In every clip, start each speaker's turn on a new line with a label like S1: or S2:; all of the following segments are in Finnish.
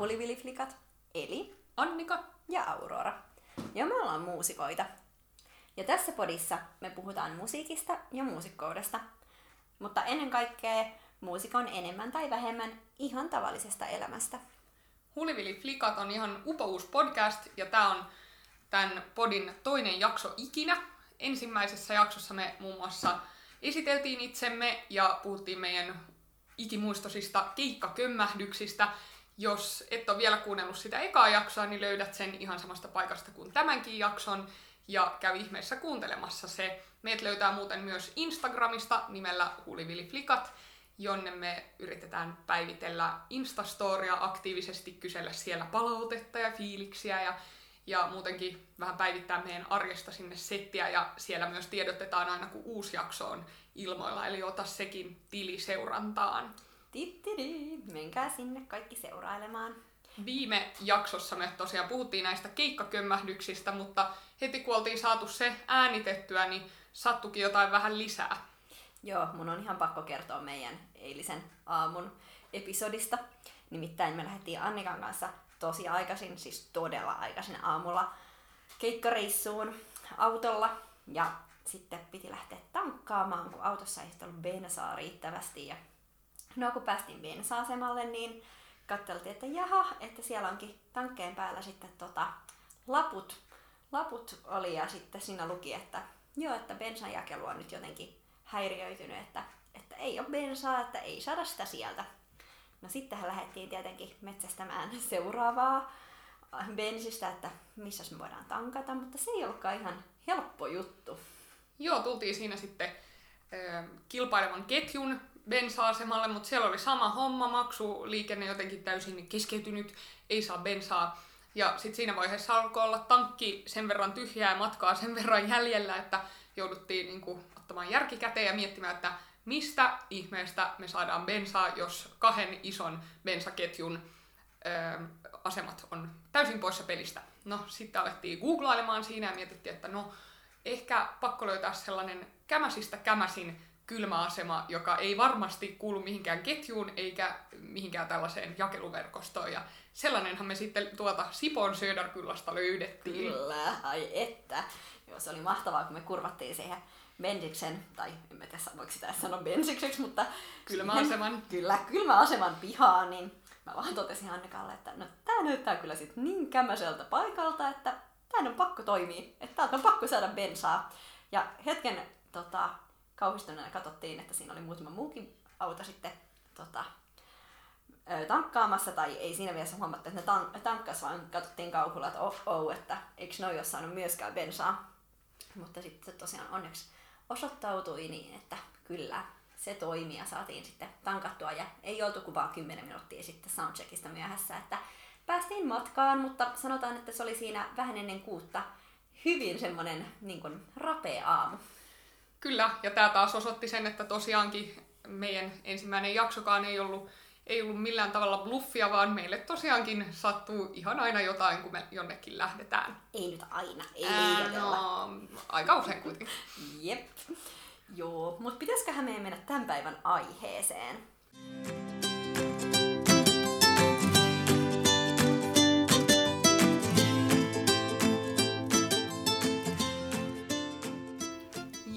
S1: Huliviliflikat, eli
S2: Annika.
S1: ja Aurora. Ja me ollaan muusikoita. Ja tässä podissa me puhutaan musiikista ja muusikkoudesta. Mutta ennen kaikkea muusikon enemmän tai vähemmän ihan tavallisesta elämästä.
S2: Hulivili Flikat on ihan upous podcast ja tämä on tämän podin toinen jakso ikinä. Ensimmäisessä jaksossa me muun muassa esiteltiin itsemme ja puhuttiin meidän ikimuistosista keikkakömmähdyksistä. Jos et ole vielä kuunnellut sitä ekaa jaksoa, niin löydät sen ihan samasta paikasta kuin tämänkin jakson. Ja käy ihmeessä kuuntelemassa se. Meidät löytää muuten myös Instagramista nimellä huliviliflikat, jonne me yritetään päivitellä Instastoria aktiivisesti, kysellä siellä palautetta ja fiiliksiä ja, ja muutenkin vähän päivittää meidän arjesta sinne settiä ja siellä myös tiedotetaan aina kun uusi jakso on ilmoilla, eli ota sekin tiliseurantaan.
S1: Tittidi, menkää sinne kaikki seurailemaan.
S2: Viime jaksossa me tosiaan puhuttiin näistä keikkakömmähdyksistä, mutta heti kun oltiin saatu se äänitettyä, niin sattukin jotain vähän lisää.
S1: Joo, mun on ihan pakko kertoa meidän eilisen aamun episodista. Nimittäin me lähdettiin Annikan kanssa tosi aikaisin, siis todella aikaisin aamulla keikkareissuun autolla. Ja sitten piti lähteä tankkaamaan, kun autossa ei ollut bensaa riittävästi. Ja no kun päästiin bensa-asemalle, niin katseltiin, että jaha, että siellä onkin tankkeen päällä sitten tota, laput, laput oli ja sitten siinä luki, että joo, että bensan jakelu on nyt jotenkin häiriöitynyt, että, että ei ole bensaa, että ei saada sitä sieltä. No sittenhän lähdettiin tietenkin metsästämään seuraavaa bensistä, että missä me voidaan tankata, mutta se ei ollutkaan ihan helppo juttu.
S2: Joo, tultiin siinä sitten kilpailevan ketjun bensa-asemalle, mutta siellä oli sama homma, maksuliikenne jotenkin täysin keskeytynyt, ei saa bensaa. Ja sitten siinä vaiheessa alkoi olla tankki sen verran tyhjää matkaa sen verran jäljellä, että jouduttiin niinku ottamaan järki käteen ja miettimään, että mistä ihmeestä me saadaan bensaa, jos kahden ison bensaketjun ö, asemat on täysin poissa pelistä. No, sitten alettiin googlailemaan siinä ja mietittiin, että no, ehkä pakko löytää sellainen kämäsistä kämäsin kylmäasema, joka ei varmasti kuulu mihinkään ketjuun eikä mihinkään tällaiseen jakeluverkostoon. Ja sellainenhan me sitten tuolta Sipon Söderkyllasta löydettiin.
S1: Kyllä, ai että. Joo, se oli mahtavaa, kun me kurvattiin siihen Bendiksen, tai en mä tiedä voiko sitä sanoa Bensikseksi, mutta...
S2: Kylmäaseman.
S1: Kyllä, kylmäaseman pihaan, niin mä vaan totesin Annikalle, että no tää näyttää kyllä sit niin kämäseltä paikalta, että tää on pakko toimia, että täältä on pakko saada bensaa. Ja hetken tota, kauhistuneena katsottiin, että siinä oli muutama muukin auto sitten tota, tankkaamassa, tai ei siinä mielessä huomattu, että ne tan- tankkas, vaan katsottiin kauhulla, että oh, oh että eikö noi ole saanut myöskään bensaa. Mutta sitten se tosiaan onneksi osoittautui niin, että kyllä se toimi ja saatiin sitten tankattua ja ei oltu kuin vaan 10 minuuttia sitten soundcheckista myöhässä, että päästiin matkaan, mutta sanotaan, että se oli siinä vähän ennen kuutta hyvin semmoinen niin rapea aamu.
S2: Kyllä, ja tämä taas osoitti sen, että tosiaankin meidän ensimmäinen jaksokaan ei ollut, ei ollut millään tavalla bluffia, vaan meille tosiaankin sattuu ihan aina jotain, kun me jonnekin lähdetään.
S1: Ei nyt aina, ei
S2: Ää, no, aika usein kuitenkin.
S1: Jep. Joo, mutta pitäisiköhän meidän mennä tämän päivän aiheeseen?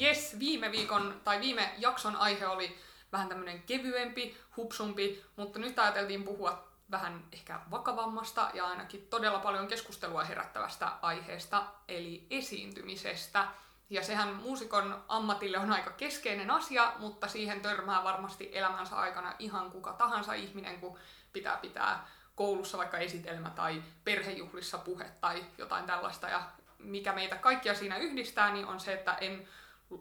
S2: Yes, viime viikon tai viime jakson aihe oli vähän tämmöinen kevyempi, hupsumpi, mutta nyt ajateltiin puhua vähän ehkä vakavammasta ja ainakin todella paljon keskustelua herättävästä aiheesta, eli esiintymisestä. Ja sehän muusikon ammatille on aika keskeinen asia, mutta siihen törmää varmasti elämänsä aikana ihan kuka tahansa ihminen, kun pitää pitää koulussa vaikka esitelmä tai perhejuhlissa puhe tai jotain tällaista. Ja mikä meitä kaikkia siinä yhdistää, niin on se, että en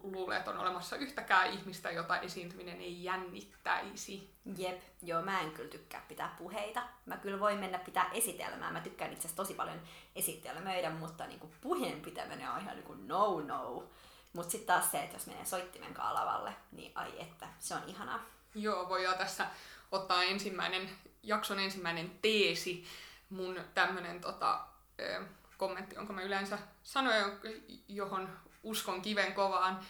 S2: luule, että on olemassa yhtäkään ihmistä, jota esiintyminen ei jännittäisi.
S1: Jep, joo, mä en kyllä tykkää pitää puheita. Mä kyllä voin mennä pitää esitelmää. Mä tykkään itse asiassa tosi paljon esitelmöidä, mutta niinku puheen pitäminen on ihan niinku no no. Mut sitten taas se, että jos menee soittimen lavalle, niin ai että, se on ihanaa.
S2: Joo, voidaan tässä ottaa ensimmäinen, jakson ensimmäinen teesi, mun tämmönen tota, kommentti, jonka mä yleensä sanoin, johon uskon kiven kovaan.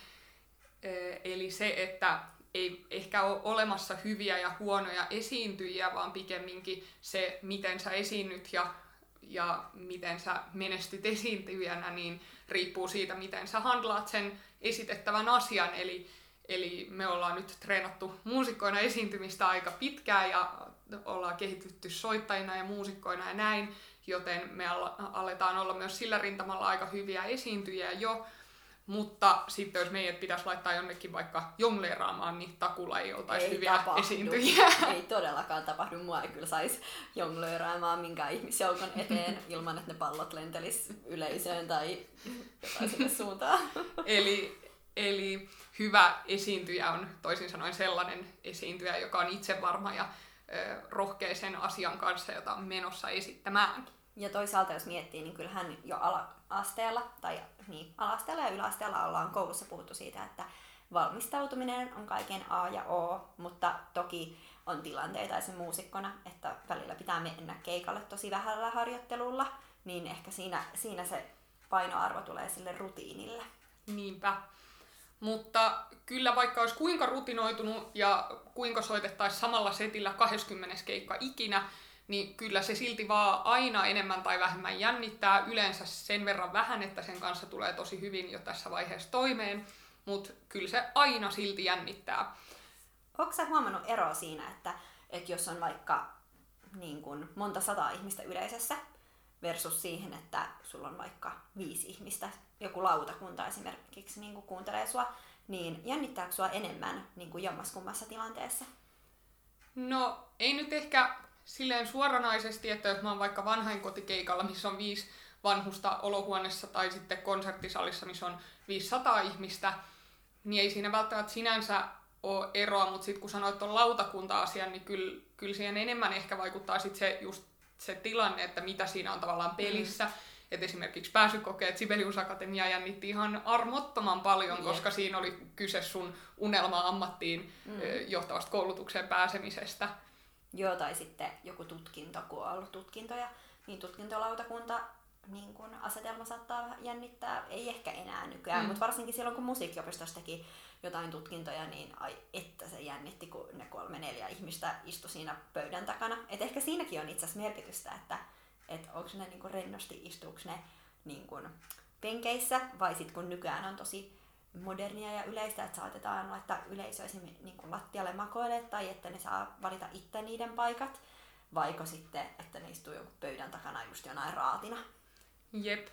S2: Eli se, että ei ehkä ole olemassa hyviä ja huonoja esiintyjiä, vaan pikemminkin se, miten sä esiinnyt ja, ja miten sä menestyt esiintyjänä, niin riippuu siitä, miten sä handlaat sen esitettävän asian. Eli, eli me ollaan nyt treenattu muusikkoina esiintymistä aika pitkään ja ollaan kehitytty soittajina ja muusikkoina ja näin, joten me aletaan olla myös sillä rintamalla aika hyviä esiintyjiä jo, mutta sitten jos meidät pitäisi laittaa jonnekin vaikka jongleeraamaan, niin takulla ei oltaisi
S1: Ei
S2: hyviä
S1: tapahdu.
S2: esiintyjiä.
S1: Ei todellakaan tapahdu. Mua ei kyllä saisi jonglööräämään minkään ihmisjoukon eteen ilman, että ne pallot lentelis yleisöön tai jotain sinne suuntaan.
S2: eli, eli hyvä esiintyjä on toisin sanoen sellainen esiintyjä, joka on itsevarma ja ö, rohkea sen asian kanssa, jota on menossa esittämään.
S1: Ja toisaalta jos miettii, niin kyllähän jo ala-asteella, tai niin, ala-asteella ja yläasteella ollaan koulussa puhuttu siitä, että valmistautuminen on kaiken A ja O, mutta toki on tilanteita esim. muusikkona, että välillä pitää mennä keikalle tosi vähällä harjoittelulla, niin ehkä siinä, siinä se painoarvo tulee sille rutiinille.
S2: Niinpä. Mutta kyllä vaikka olisi kuinka rutinoitunut ja kuinka soitettaisiin samalla setillä 20 keikka ikinä, niin kyllä se silti vaan aina enemmän tai vähemmän jännittää. Yleensä sen verran vähän, että sen kanssa tulee tosi hyvin jo tässä vaiheessa toimeen, mutta kyllä se aina silti jännittää.
S1: Onko sä huomannut eroa siinä, että, että jos on vaikka niin kun monta sataa ihmistä yleisössä versus siihen, että sulla on vaikka viisi ihmistä, joku lautakunta esimerkiksi niin kun kuuntelee sua, niin jännittääkö sua enemmän niin jommaskummassa tilanteessa?
S2: No ei nyt ehkä silleen suoranaisesti, että jos mä oon vaikka vanhainkotikeikalla, missä on viisi vanhusta olohuoneessa tai sitten konserttisalissa, missä on 500 ihmistä, niin ei siinä välttämättä sinänsä ole eroa, mutta sitten kun sanoit tuon lautakunta-asian, niin kyllä, kyllä siihen enemmän ehkä vaikuttaa sit se, just se tilanne, että mitä siinä on tavallaan pelissä. Mm. Et esimerkiksi pääsykokeet Sibelius Akatemia jännitti ihan armottoman paljon,
S1: Jep.
S2: koska siinä oli kyse sun unelma-ammattiin
S1: Mm.
S2: johtavasta koulutukseen pääsemisestä.
S1: Joo, tai sitten joku tutkinto, kun on ollut tutkintoja, niin tutkintolautakunta niin kun asetelma saattaa vähän jännittää, ei ehkä enää nykyään,
S2: Mm.
S1: mutta varsinkin silloin kun musiikkiopistossa teki jotain tutkintoja, niin ai että se jännitti, kun ne kolme neljä ihmistä istui siinä pöydän takana. Et ehkä siinäkin on itse asiassa merkitystä, että et onko ne niin rennosti, istuuko ne niin kun penkeissä, vai sitten kun nykyään on tosi modernia ja yleistä, että saatetaan laittaa yleisö esimerkiksi niin lattialle makoille tai että ne saa valita itse niiden paikat, vaiko sitten, että ne istuu jonkun pöydän takana just jonain raatina.
S2: Jep.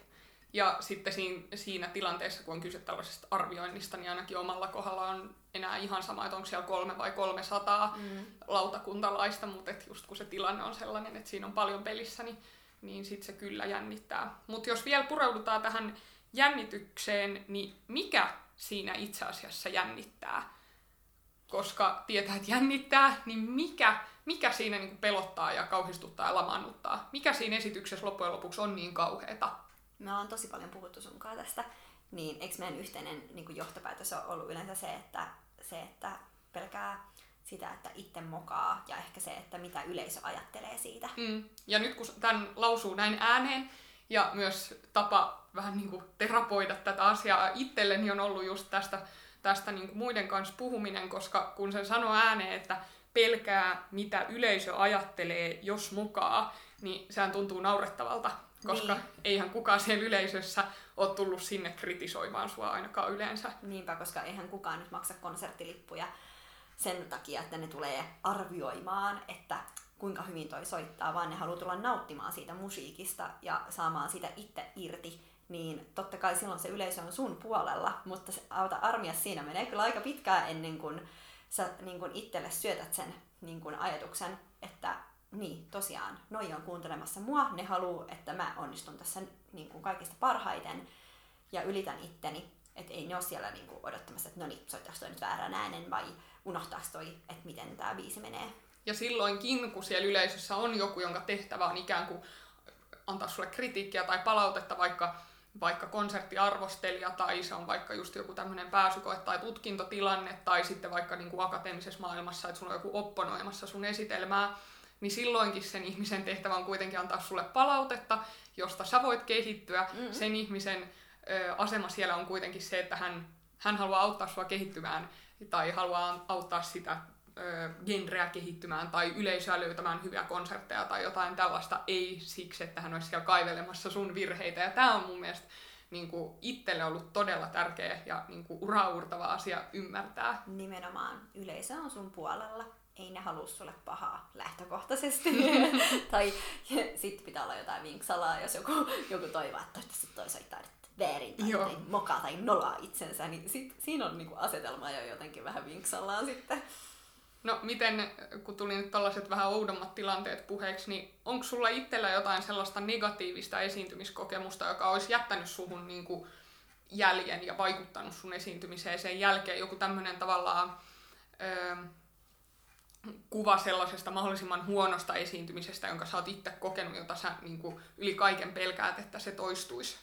S2: Ja sitten siinä, siinä tilanteessa, kun on kyse tällaisesta arvioinnista, niin ainakin omalla kohdalla on enää ihan sama, että onko siellä kolme vai 300
S1: Mm.
S2: lautakuntalaista, mutta et just kun se tilanne on sellainen, että siinä on paljon pelissä, niin, niin sitten se kyllä jännittää. Mutta jos vielä pureudutaan tähän jännitykseen, niin mikä siinä itse asiassa jännittää? Koska tietää, että jännittää, niin mikä, mikä siinä niinku pelottaa ja kauhistuttaa ja lamaannuttaa? Mikä siinä esityksessä loppujen lopuksi on niin kauheata?
S1: Me ollaan tosi paljon puhuttu sunkaan tästä, niin eikö meidän yhteinen niin johtopäätös ole ollut yleensä se, että, se, että pelkää sitä, että itse mokaa ja ehkä se, että mitä yleisö ajattelee siitä.
S2: Mm. Ja nyt kun tämän lausuu näin ääneen, ja myös tapa vähän niin kuin terapoida tätä asiaa itselleni on ollut just tästä, tästä niin kuin muiden kanssa puhuminen, koska kun sen sanoo ääneen, että pelkää mitä yleisö ajattelee, jos mukaa, niin sehän tuntuu naurettavalta, koska
S1: Niin.
S2: eihän kukaan siellä yleisössä ole tullut sinne kritisoimaan sua ainakaan yleensä.
S1: Niinpä, koska eihän kukaan nyt maksa konserttilippuja sen takia, että ne tulee arvioimaan, että kuinka hyvin toi soittaa, vaan ne haluaa tulla nauttimaan siitä musiikista ja saamaan sitä itse irti, niin totta kai silloin se yleisö on sun puolella, mutta se auta armia siinä menee kyllä aika pitkään ennen kuin sä niin kuin itselle syötät sen niin kuin ajatuksen, että niin, tosiaan, noi on kuuntelemassa mua, ne haluaa, että mä onnistun tässä niin kuin kaikista parhaiten ja ylitän itteni, että ei ne ole siellä niin kuin odottamassa, että no niin, soittaako toi nyt väärän äänen vai unohtaako toi, että miten tämä biisi menee.
S2: Ja silloinkin, kun siellä yleisössä on joku, jonka tehtävä on ikään kuin antaa sulle kritiikkiä tai palautetta, vaikka, vaikka konserttiarvostelija tai se on vaikka just joku tämmöinen pääsykoe tai tutkintotilanne tai sitten vaikka niin kuin akateemisessa maailmassa, että sulla on joku opponoimassa sun esitelmää, niin silloinkin sen ihmisen tehtävä on kuitenkin antaa sulle palautetta, josta sä voit kehittyä.
S1: Mm.
S2: Sen ihmisen ö, asema siellä on kuitenkin se, että hän, hän haluaa auttaa sua kehittymään tai haluaa auttaa sitä ö, genreä kehittymään tai yleisöä löytämään hyviä konsertteja tai jotain tällaista, ei siksi, että hän olisi siellä kaivelemassa sun virheitä. Ja tämä on mun mielestä niin kuin itselle ollut todella tärkeä ja niin kuin uraurtava asia ymmärtää.
S1: Nimenomaan yleisö on sun puolella. Ei ne halua sulle pahaa lähtökohtaisesti. tai sitten pitää olla jotain vinksalaa, jos joku, joku toivoo, että toivottavasti toi soittaa nyt väärin tai, tai mokaa tai nolaa itsensä, niin sit, siinä on niinku asetelma jo jotenkin vähän vinksallaan sitten.
S2: No miten, kun tuli nyt tällaiset vähän oudommat tilanteet puheeksi, niin onko sulla itsellä jotain sellaista negatiivista esiintymiskokemusta, joka olisi jättänyt suhun niin kuin jäljen ja vaikuttanut sun esiintymiseen sen jälkeen? Joku tämmöinen tavallaan öö, kuva sellaisesta mahdollisimman huonosta esiintymisestä, jonka sä oot itse kokenut, jota sä niin kuin yli kaiken pelkäät, että se toistuisi?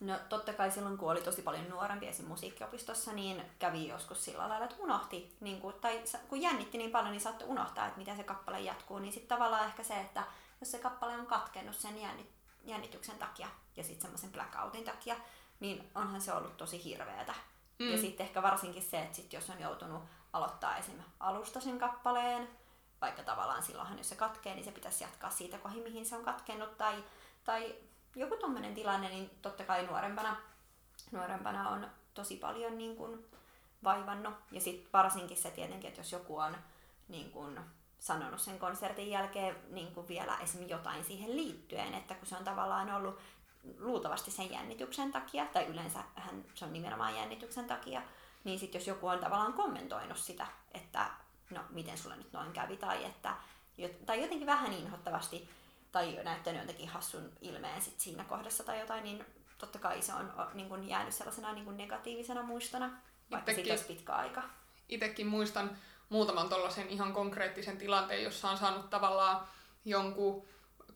S1: No totta kai silloin, kun oli tosi paljon nuorempi esim. musiikkiopistossa, niin kävi joskus sillä lailla, että unohti, niin kuin, tai kun jännitti niin paljon, niin saattoi unohtaa, että miten se kappale jatkuu. Niin sitten tavallaan ehkä se, että jos se kappale on katkennut sen jännityksen takia ja sitten semmoisen blackoutin takia, niin onhan se ollut tosi hirveetä. Mm. Ja sitten ehkä varsinkin se, että sit jos on joutunut aloittaa esim. alusta sen kappaleen, vaikka tavallaan silloinhan jos se katkee, niin se pitäisi jatkaa siitä kohin, mihin se on katkennut, tai, tai joku tommonen tilanne, niin totta kai nuorempana, nuorempana on tosi paljon niin kuin vaivannut. Ja sitten varsinkin se tietenkin, että jos joku on niin kuin sanonut sen konsertin jälkeen niin kuin vielä esimerkiksi jotain siihen liittyen, että kun se on tavallaan ollut luultavasti sen jännityksen takia, tai yleensä hän, se on nimenomaan jännityksen takia, niin sitten jos joku on tavallaan kommentoinut sitä, että no miten sulle nyt noin kävi, tai, että, tai jotenkin vähän inhottavasti tai näyttänyt jotenkin hassun ilmeen sit siinä kohdassa tai jotain, niin totta kai se on niin kuin jäänyt sellaisena niin kuin negatiivisena muistona, vaikka siitä olisi pitkä aika.
S2: Itsekin muistan muutaman tuollaisen ihan konkreettisen tilanteen, jossa on saanut tavallaan jonkun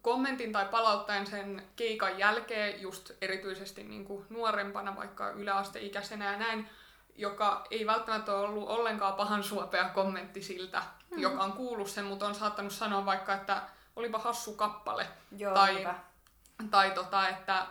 S2: kommentin tai palauttaen sen keikan jälkeen, just erityisesti niin kuin nuorempana, vaikka yläasteikäisenä ja näin, joka ei välttämättä ole ollut ollenkaan pahan suopea kommentti siltä, hmm. joka on kuullut sen, mutta on saattanut sanoa vaikka, että olipa hassu kappale.
S1: Joo,
S2: tai, tai tota, että,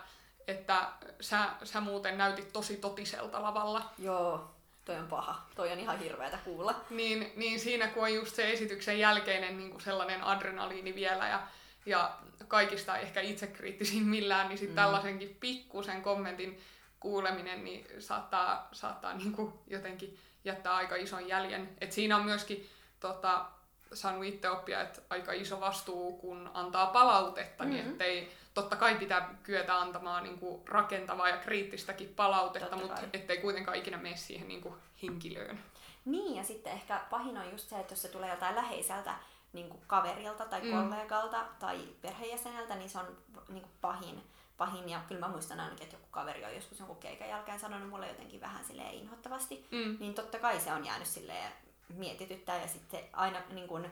S2: että sä, sä muuten näytit tosi totiselta lavalla.
S1: Joo, toi on paha. Toi on ihan hirveätä kuulla.
S2: Niin, niin siinä kun on just se esityksen jälkeinen niin kuin sellainen adrenaliini vielä ja, ja kaikista ehkä itsekriittisimmillään, niin sitten mm. tällaisenkin pikkusen kommentin kuuleminen niin saattaa, saattaa niin kuin jotenkin jättää aika ison jäljen. Et siinä on myöskin tota, saanut itse oppia, että aika iso vastuu, kun antaa palautetta, niin mm-hmm. niin ettei, totta kai pitää kyetä antamaan niin kuin rakentavaa ja kriittistäkin palautetta, totta mutta kai. ettei kuitenkaan ikinä mene siihen niin kuin henkilöön.
S1: Niin, ja sitten ehkä pahin on just se, että jos se tulee jotain läheiseltä niin kuin kaverilta tai mm. kollegalta tai perheenjäseneltä, niin se on niin kuin pahin. pahin. Ja kyllä mä muistan ainakin, että joku kaveri on joskus jonkun keikan jälkeen sanonut mulle jotenkin vähän silleen inhottavasti. Mm. Niin totta kai se on jäänyt silleen mietityttää ja sitten aina niin kun,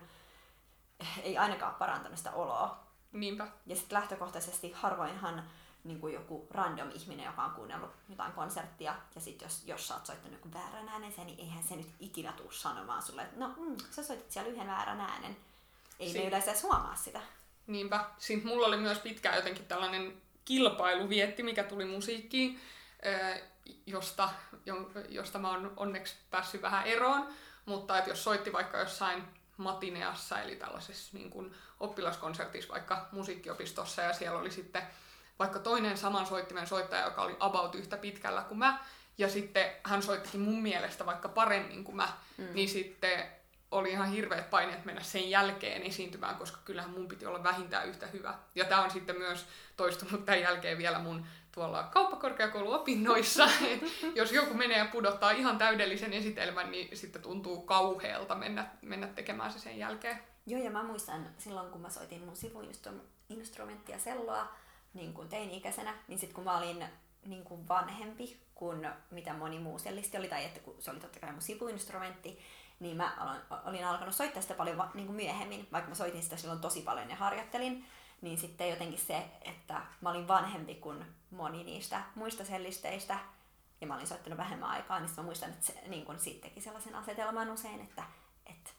S1: ei ainakaan parantanut sitä oloa.
S2: Niinpä.
S1: Ja sitten lähtökohtaisesti harvoinhan niin kuin joku random ihminen, joka on kuunnellut jotain konserttia, ja sitten jos, jos sä oot soittanut joku väärän äänen niin eihän se nyt ikinä tuu sanomaan sulle, että no mm, sä soitit siellä yhden väärän äänen. Ei si- me yleensä edes huomaa sitä.
S2: Niinpä. Sitten mulla oli myös pitkään jotenkin tällainen kilpailuvietti, mikä tuli musiikkiin, josta, josta mä oon onneksi päässyt vähän eroon. Mutta että jos soitti vaikka jossain matineassa, eli tällaisessa niin kuin oppilaskonsertissa vaikka musiikkiopistossa, ja siellä oli sitten vaikka toinen saman soittimen soittaja, joka oli about yhtä pitkällä kuin mä, ja sitten hän soittikin mun mielestä vaikka paremmin kuin mä, mm. niin sitten oli ihan hirveät paineet mennä sen jälkeen esiintymään, koska kyllähän mun piti olla vähintään yhtä hyvä. Ja tämä on sitten myös toistunut tämän jälkeen vielä mun tuolla kauppakorkeakouluopinnoissa. jos joku menee ja pudottaa ihan täydellisen esitelmän, niin sitten tuntuu kauhealta mennä, mennä tekemään se sen jälkeen.
S1: Joo, ja mä muistan silloin, kun mä soitin mun sivuinstrumenttia selloa niin kuin teini-ikäisenä, niin sitten kun mä olin niin kuin vanhempi kuin mitä moni muu sellisti oli, tai että kun se oli totta kai mun sivuinstrumentti, niin mä olin alkanut soittaa sitä paljon niin kuin myöhemmin, vaikka mä soitin sitä silloin tosi paljon ja harjoittelin, niin sitten jotenkin se, että mä olin vanhempi kuin moni niistä muista sellisteistä, ja mä olin soittanut vähemmän aikaa, niin mä muistan, että se niin kun sittenkin sellaisen asetelman usein, että, että,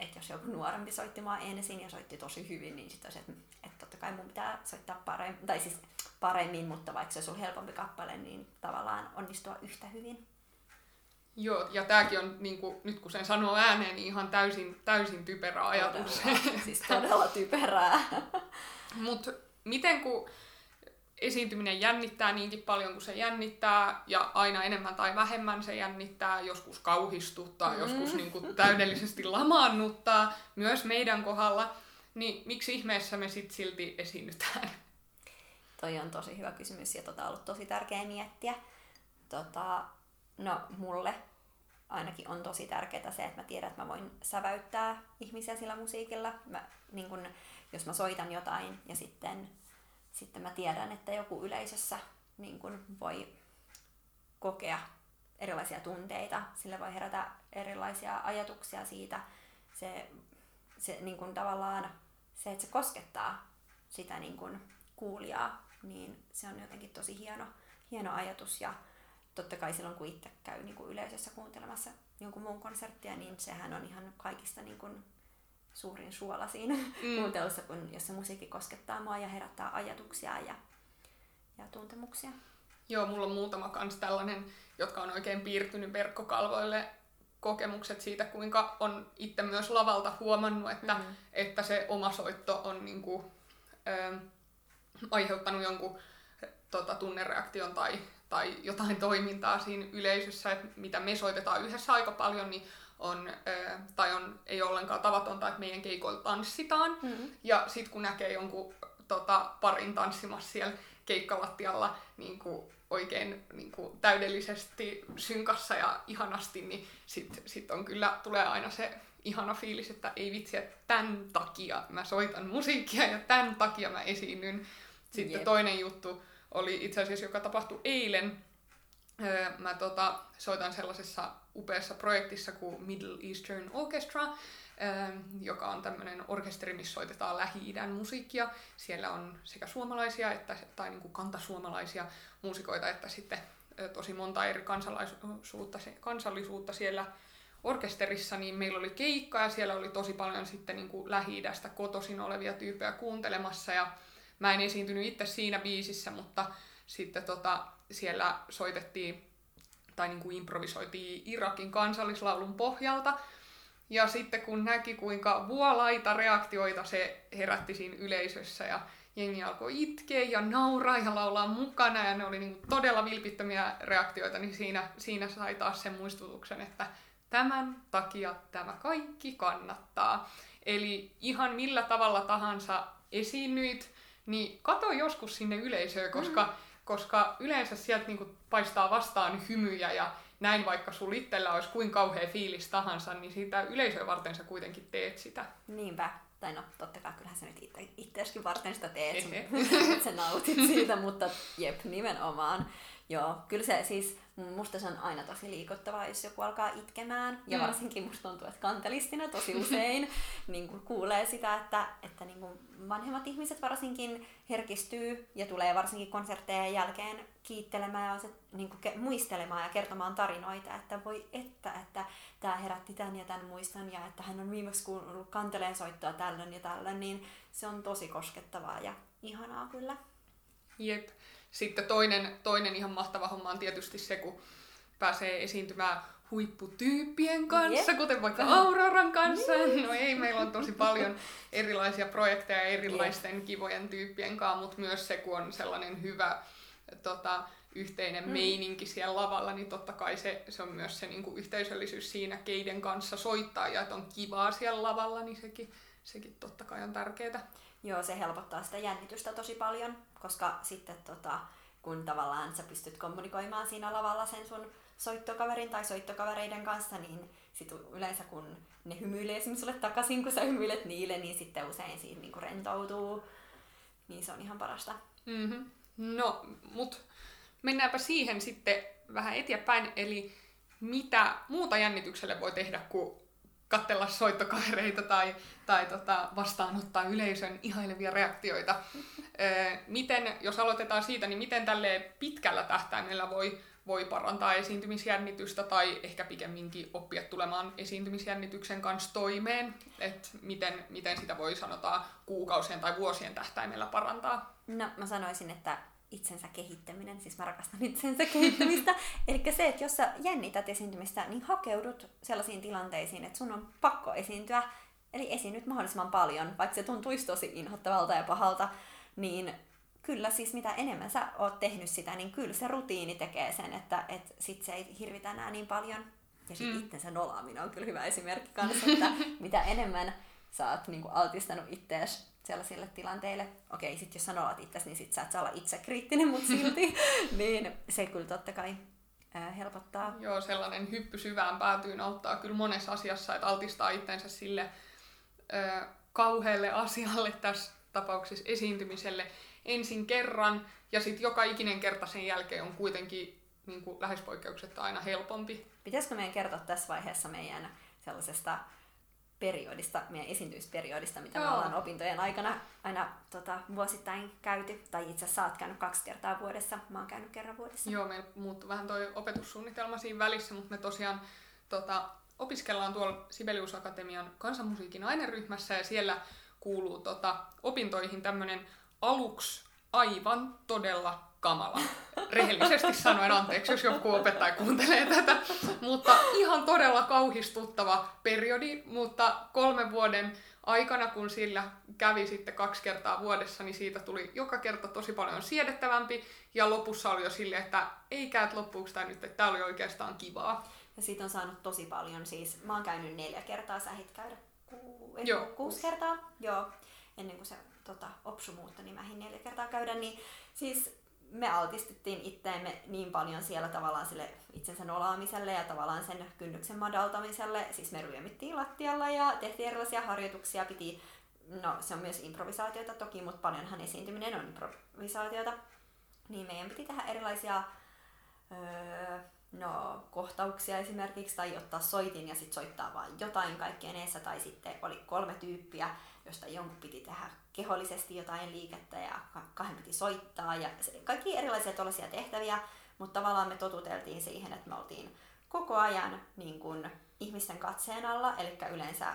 S1: että jos joku nuorempi soitti mua ensin ja soitti tosi hyvin, niin sitten että, että totta kai mun pitää soittaa paremmin, tai siis paremmin, mutta vaikka se olisi ollut helpompi kappale, niin tavallaan onnistua yhtä hyvin.
S2: Joo, ja tämäkin on, niin kuin, nyt kun sen sanoo ääneen, niin ihan täysin, täysin typerä ajatus.
S1: Todella, siis todella typerää.
S2: Mutta miten kun esiintyminen jännittää niinkin paljon kuin se jännittää, ja aina enemmän tai vähemmän se jännittää, joskus kauhistuttaa, mm. joskus niin kuin täydellisesti lamaannuttaa, myös meidän kohdalla, niin miksi ihmeessä me sitten silti esiinnytään?
S1: Toi on tosi hyvä kysymys ja tota on ollut tosi tärkeä miettiä. Tota, no mulle ainakin on tosi tärkeää se, että mä tiedän, että mä voin säväyttää ihmisiä sillä musiikilla. Mä, niin kun, jos mä soitan jotain ja sitten, sitten mä tiedän, että joku yleisössä niin kun voi kokea erilaisia tunteita, sillä voi herätä erilaisia ajatuksia siitä. Se, se niin kun tavallaan se, että se koskettaa sitä niin kun kuulijaa, niin se on jotenkin tosi hieno, hieno ajatus. Ja totta kai silloin, kun itse käy niin kuin yleisössä kuuntelemassa jonkun muun konserttia, niin sehän on ihan kaikista niin kuin suurin suola siinä mm. kuuntelussa, kun, jos se musiikki koskettaa mua ja herättää ajatuksia ja, ja tuntemuksia.
S2: Joo, mulla on muutama kans tällainen, jotka on oikein piirtynyt verkkokalvoille kokemukset siitä, kuinka on itse myös lavalta huomannut, että, mm. että se oma soitto on niinku, ö, aiheuttanut jonkun tota, tunnereaktion tai, tai jotain toimintaa siinä yleisössä, että mitä me soitetaan yhdessä aika paljon, niin on, tai on, ei ollenkaan tavatonta, että meidän keikoilla tanssitaan. Mm-hmm. Ja sitten kun näkee jonkun tota, parin tanssimassa siellä keikkalattialla niin kuin oikein niin kuin täydellisesti synkassa ja ihanasti, niin sitten sit on kyllä, tulee aina se ihana fiilis, että ei vitsi, että tämän takia mä soitan musiikkia ja tämän takia mä esiinnyn. Sitten Jep. toinen juttu oli itse asiassa, joka tapahtui eilen. Mä tota, soitan sellaisessa upeassa projektissa kuin Middle Eastern Orchestra, joka on tämmöinen orkesteri, missä soitetaan Lähi-idän musiikkia. Siellä on sekä suomalaisia että, tai niin kuin kantasuomalaisia muusikoita, että sitten tosi monta eri kansallisuutta, kansallisuutta siellä orkesterissa, niin meillä oli keikka ja siellä oli tosi paljon sitten niin kuin Lähi-idästä kotoisin olevia tyyppejä kuuntelemassa ja Mä en esiintynyt itse siinä biisissä, mutta sitten tota, siellä soitettiin tai niin kuin improvisoitiin Irakin kansallislaulun pohjalta. Ja sitten kun näki, kuinka vuolaita reaktioita se herätti siinä yleisössä ja jengi alkoi itkeä ja nauraa ja laulaa mukana ja ne oli niin todella vilpittömiä reaktioita, niin siinä, siinä sai taas sen muistutuksen, että tämän takia tämä kaikki kannattaa. Eli ihan millä tavalla tahansa esiinnyit, niin kato joskus sinne yleisöön, koska, mm. Koska yleensä sieltä niinku paistaa vastaan hymyjä ja näin vaikka sulla itsellä olisi kuin kauhea fiilis tahansa, niin siitä yleisöä varten sä kuitenkin teet sitä.
S1: Niinpä. Tai no, totta kai kyllähän sä nyt itse, itseäskin varten sitä teet, sä nautit siitä, mutta jep, nimenomaan. Joo, kyllä se siis, musta se on aina tosi liikuttavaa, jos joku alkaa itkemään. Ja mm. varsinkin musta tuntuu, että kantelistina tosi usein niin kuin kuulee sitä, että, että niin kuin vanhemmat ihmiset varsinkin herkistyy ja tulee varsinkin konserttejen jälkeen kiittelemään ja niin kuin muistelemaan ja kertomaan tarinoita, että voi että, että tämä herätti tämän ja tämän muistan ja että hän on viimeksi kuullut kanteleen soittoa tällöin ja tällöin, niin se on tosi koskettavaa ja ihanaa kyllä.
S2: Jep. Sitten toinen, toinen ihan mahtava homma on tietysti se, kun pääsee esiintymään huipputyyppien kanssa, yep. kuten vaikka Auroran kanssa. Niin. No ei, meillä on tosi paljon erilaisia projekteja erilaisten yep. kivojen tyyppien kanssa, mutta myös se, kun on sellainen hyvä tota, yhteinen mm. meininki siellä lavalla, niin totta kai se, se on myös se niin kuin yhteisöllisyys siinä, keiden kanssa soittaa ja että on kivaa siellä lavalla, niin sekin, sekin totta kai on tärkeää.
S1: Joo, se helpottaa sitä jännitystä tosi paljon, koska sitten tota, kun tavallaan sä pystyt kommunikoimaan siinä lavalla sen sun soittokaverin tai soittokavereiden kanssa, niin sit yleensä kun ne hymyilee esimerkiksi sulle takaisin, kun sä hymyilet niille, niin sitten usein siitä niinku rentoutuu. Niin se on ihan parasta.
S2: Mm-hmm. No, mut mennäänpä siihen sitten vähän eteenpäin, eli mitä muuta jännitykselle voi tehdä kuin katsella soittokavereita tai, tai tota, vastaanottaa yleisön ihailevia reaktioita. miten, jos aloitetaan siitä, niin miten tälle pitkällä tähtäimellä voi, voi parantaa esiintymisjännitystä tai ehkä pikemminkin oppia tulemaan esiintymisjännityksen kanssa toimeen? Et miten, miten sitä voi sanotaan kuukausien tai vuosien tähtäimellä parantaa?
S1: No mä sanoisin, että itsensä kehittäminen, siis mä rakastan itsensä kehittämistä. Eli se, että jos sä jännität esiintymistä, niin hakeudut sellaisiin tilanteisiin, että sun on pakko esiintyä. Eli esiinnyt mahdollisimman paljon, vaikka se tuntuisi tosi inhottavalta ja pahalta, niin kyllä siis mitä enemmän sä oot tehnyt sitä, niin kyllä se rutiini tekee sen, että et sit se ei hirvitä enää niin paljon. Ja sitten mm. itsensä nolaaminen on kyllä hyvä esimerkki kanssa, että mitä enemmän sä oot niinku altistanut ittees sellaisille tilanteille. Okei, sit jos sä nolaat itsesi, niin sit sä et saa olla itse kriittinen, mutta silti. niin se kyllä totta kai ää, helpottaa.
S2: Joo, sellainen hyppy syvään päätyyn auttaa kyllä monessa asiassa, että altistaa itsensä sille ö, kauhealle asialle tässä tapauksessa esiintymiselle ensin kerran ja sitten joka ikinen kerta sen jälkeen on kuitenkin niin kuin lähes poikkeuksetta aina helpompi.
S1: Pitäisikö meidän kertoa tässä vaiheessa meidän sellaisesta periodista, meidän esiintymisperiodista, mitä Joo. me ollaan opintojen aikana aina tota, vuosittain käyty, tai itse asiassa sä oot käynyt kaksi kertaa vuodessa, mä oon käynyt kerran vuodessa.
S2: Joo, meillä muuttui vähän toi opetussuunnitelma siinä välissä, mutta me tosiaan tota, opiskellaan tuolla Sibelius Akatemian kansanmusiikin aineryhmässä, ja siellä kuuluu tota, opintoihin tämmöinen aluksi aivan todella kamala. Rehellisesti sanoen anteeksi, jos joku opettaja kuuntelee tätä. Mutta ihan todella kauhistuttava periodi, mutta kolmen vuoden aikana, kun sillä kävi sitten kaksi kertaa vuodessa, niin siitä tuli joka kerta tosi paljon siedettävämpi. Ja lopussa oli jo silleen, että ei käät loppuuko tämä nyt, että tämä oli oikeastaan kivaa.
S1: Ja siitä on saanut tosi paljon, siis mä oon käynyt neljä kertaa, sä käydä ku, Joo. kuusi kertaa. Joo, ennen kuin se tota, Opsu muuttui, niin mähin neljä kertaa käydä, niin siis me altistettiin itteemme niin paljon siellä tavallaan sille itsensä nolaamiselle ja tavallaan sen kynnyksen madaltamiselle. Siis me ryömittiin lattialla ja tehtiin erilaisia harjoituksia, piti, no se on myös improvisaatiota toki, mutta paljonhan esiintyminen on improvisaatiota. Niin meidän piti tehdä erilaisia öö, no, kohtauksia esimerkiksi, tai ottaa soitin ja sitten soittaa vain jotain kaikkien eessä, tai sitten oli kolme tyyppiä, josta jonkun piti tehdä kehollisesti jotain liikettä ja kahden piti soittaa ja kaikki erilaisia tuollaisia tehtäviä, mutta tavallaan me totuteltiin siihen, että me oltiin koko ajan niin kuin ihmisten katseen alla, eli yleensä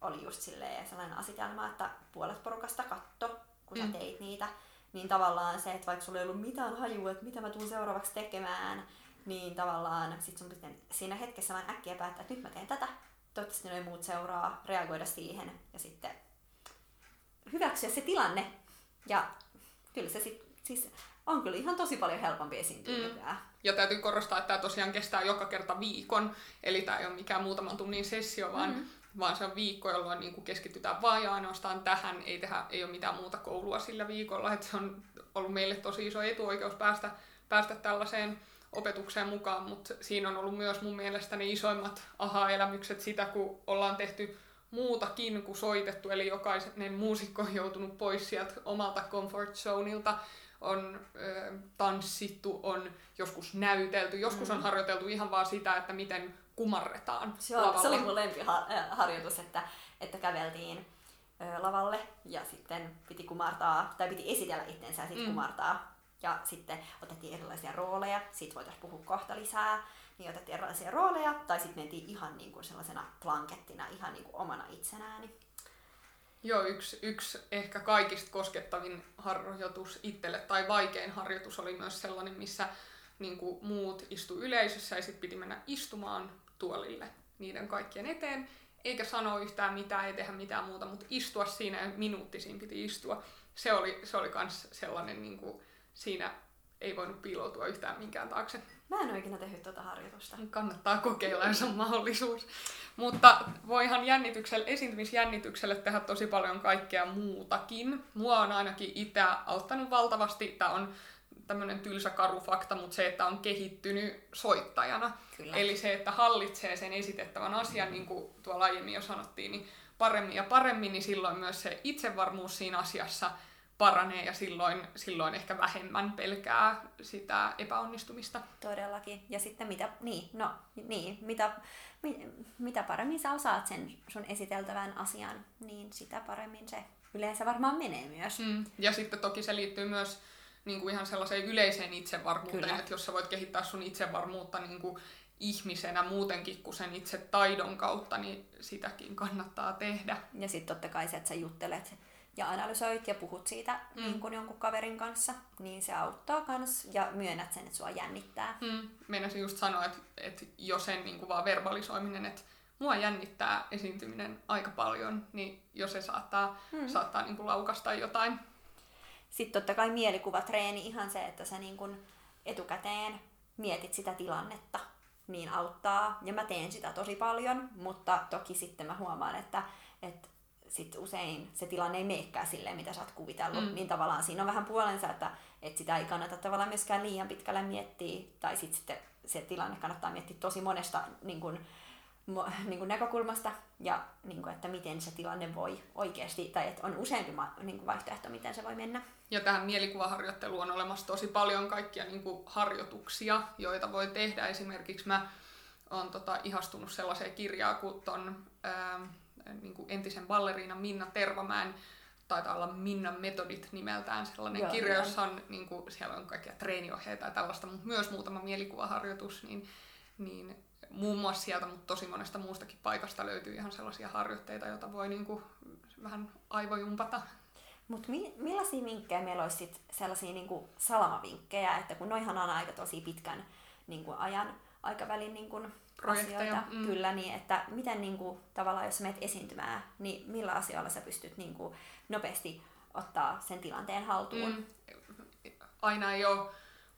S1: oli just sellainen asetelma, että puolet porukasta katto, kun sä mm. teit niitä, niin tavallaan se, että vaikka sulla ei ollut mitään hajua, että mitä mä tuun seuraavaksi tekemään, niin tavallaan sit sun pitää siinä hetkessä vain äkkiä päättää, että nyt mä teen tätä, toivottavasti ne muut seuraa, reagoida siihen ja sitten hyväksyä se tilanne. Ja kyllä se sit, siis on kyllä ihan tosi paljon helpompi esiintyä mm.
S2: Ja täytyy korostaa, että tämä tosiaan kestää joka kerta viikon, eli tämä ei ole mikään muutaman tunnin sessio, vaan, mm-hmm. vaan se on viikko, jolloin niin kuin keskitytään vain ja ainoastaan tähän, ei, tehdä, ei ole mitään muuta koulua sillä viikolla, että se on ollut meille tosi iso etuoikeus päästä, päästä tällaiseen opetukseen mukaan, mutta siinä on ollut myös mun mielestä ne isoimmat aha-elämykset sitä, kun ollaan tehty muutakin kuin soitettu, eli jokainen muusikko on joutunut pois sieltä omalta comfort zoneilta, on ö, tanssittu, on joskus näytelty, joskus mm. on harjoiteltu ihan vaan sitä, että miten kumarretaan
S1: se, on, se oli mun lempiharjoitus, että, että käveltiin ö, lavalle ja sitten piti kumartaa, tai piti esitellä itsensä ja sitten mm. kumartaa. Ja sitten otettiin erilaisia rooleja, siitä voitaisiin puhua kohta lisää niin otettiin erilaisia rooleja, tai sitten mentiin ihan niin kuin sellaisena plankettina, ihan niin kuin omana itsenään.
S2: Joo, yksi, yksi ehkä kaikista koskettavin harjoitus itselle, tai vaikein harjoitus oli myös sellainen, missä niin kuin muut istu yleisössä ja sitten piti mennä istumaan tuolille niiden kaikkien eteen, eikä sanoa yhtään mitään, ei tehdä mitään muuta, mutta istua siinä ja minuutti siinä piti istua. Se oli, se oli kans sellainen, niin kuin, siinä ei voinut piiloutua yhtään minkään taakse.
S1: Mä en ole ikinä tehnyt tuota harjoitusta.
S2: Kannattaa kokeilla, jos on mahdollisuus. Mutta voihan jännitykselle, esiintymisjännitykselle tehdä tosi paljon kaikkea muutakin. Mua on ainakin itse auttanut valtavasti. Tämä on tämmöinen tylsä karu fakta, mutta se, että on kehittynyt soittajana. Kyllä. Eli se, että hallitsee sen esitettävän asian, niin kuin tuolla aiemmin jo sanottiin, niin paremmin ja paremmin, niin silloin myös se itsevarmuus siinä asiassa – paranee ja silloin, silloin ehkä vähemmän pelkää sitä epäonnistumista.
S1: Todellakin. Ja sitten mitä, niin, no, niin, mitä, mitä paremmin sä osaat sen sun esiteltävän asian, niin sitä paremmin se yleensä varmaan menee myös. Mm.
S2: Ja sitten toki se liittyy myös niin kuin ihan sellaiseen yleiseen itsevarmuuteen, Kyllä. että jos sä voit kehittää sun itsevarmuutta niin kuin ihmisenä muutenkin kuin sen itse taidon kautta, niin sitäkin kannattaa tehdä.
S1: Ja sitten totta kai se, että sä juttelet ja analysoit ja puhut siitä mm. niin kun jonkun kaverin kanssa, niin se auttaa kans ja myönnät sen, että sua jännittää.
S2: Mm. Meinasin just sanoa, että, että jo sen niin kuin vaan verbalisoiminen, että mua jännittää esiintyminen aika paljon, niin jo se saattaa, mm. saattaa niin kuin laukasta jotain.
S1: Sitten totta kai mielikuvatreeni, ihan se, että sä niin kun etukäteen mietit sitä tilannetta, niin auttaa. Ja mä teen sitä tosi paljon, mutta toki sitten mä huomaan, että, että sit usein se tilanne ei meekään silleen, mitä sä oot kuvitellut. Mm. Niin tavallaan siinä on vähän puolensa, että, että sitä ei kannata tavallaan myöskään liian pitkälle miettiä. Tai sit sitten se tilanne kannattaa miettiä tosi monesta niin kun, niin kuin näkökulmasta ja niin kuin, että miten se tilanne voi oikeasti, tai että on useampi niin vaihtoehto, miten se voi mennä.
S2: Ja tähän mielikuvaharjoitteluun on olemassa tosi paljon kaikkia niin harjoituksia, joita voi tehdä. Esimerkiksi mä oon tota, ihastunut sellaiseen kirjaan kuin ton, ää, niin kuin entisen balleriinan Minna Tervamäen taitaa olla Minnan metodit nimeltään sellainen Joo, kirja, jossa on, niin kuin, siellä on kaikkia treeniohjeita ja tällaista, mutta myös muutama mielikuvaharjoitus, niin, niin muun muassa sieltä, mutta tosi monesta muustakin paikasta löytyy ihan sellaisia harjoitteita, joita voi niin kuin vähän aivojumpata.
S1: Mutta mi- millaisia vinkkejä meillä olisi sit sellaisia niin kuin salamavinkkejä, että kun noihan on aika tosi pitkän niin kuin ajan aikavälin niin kuin asioita, mm. kyllä, niin että miten niin kuin, tavallaan jos menet esiintymään, niin millä asioilla sä pystyt niin kuin, nopeasti ottaa sen tilanteen haltuun? Mm.
S2: Aina ei ole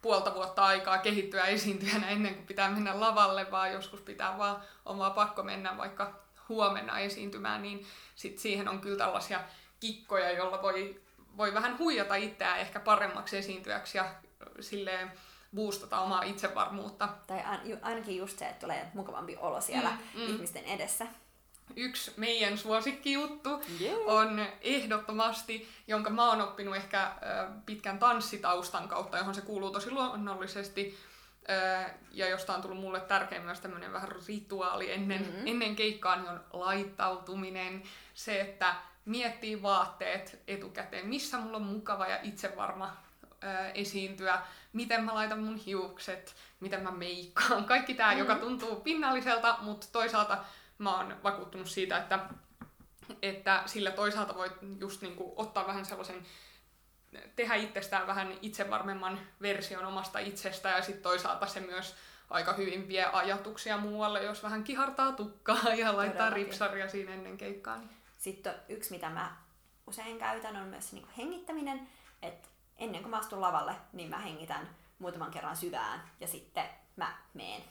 S2: puolta vuotta aikaa kehittyä esiintyjänä ennen kuin pitää mennä lavalle, vaan joskus pitää vaan, on vaan pakko mennä vaikka huomenna esiintymään, niin sit siihen on kyllä tällaisia kikkoja, joilla voi, voi vähän huijata itseään ehkä paremmaksi esiintyjäksi ja silleen boostata omaa itsevarmuutta.
S1: Tai ainakin just se, että tulee mukavampi olo siellä mm, mm. ihmisten edessä
S2: yksi meidän suosikkijuttu yeah. on ehdottomasti, jonka mä oon oppinut ehkä pitkän tanssitaustan kautta, johon se kuuluu tosi luonnollisesti, ja josta on tullut mulle tärkeä myös tämmöinen vähän rituaali ennen, mm-hmm. ennen keikkaa, niin on laittautuminen. Se, että miettii vaatteet etukäteen, missä mulla on mukava ja itsevarma esiintyä, miten mä laitan mun hiukset, miten mä meikkaan. Kaikki tämä, mm-hmm. joka tuntuu pinnalliselta, mutta toisaalta mä oon vakuuttunut siitä, että, että sillä toisaalta voit just niin kuin ottaa vähän sellaisen tehdä itsestään vähän itsevarmemman version omasta itsestä ja sitten toisaalta se myös aika hyvin vie ajatuksia muualle, jos vähän kihartaa tukkaa ja laittaa Todellakin. ripsaria siinä ennen keikkaa.
S1: Sitten yksi, mitä mä usein käytän, on myös niin hengittäminen. että ennen kuin mä astun lavalle, niin mä hengitän muutaman kerran syvään ja sitten mä meen.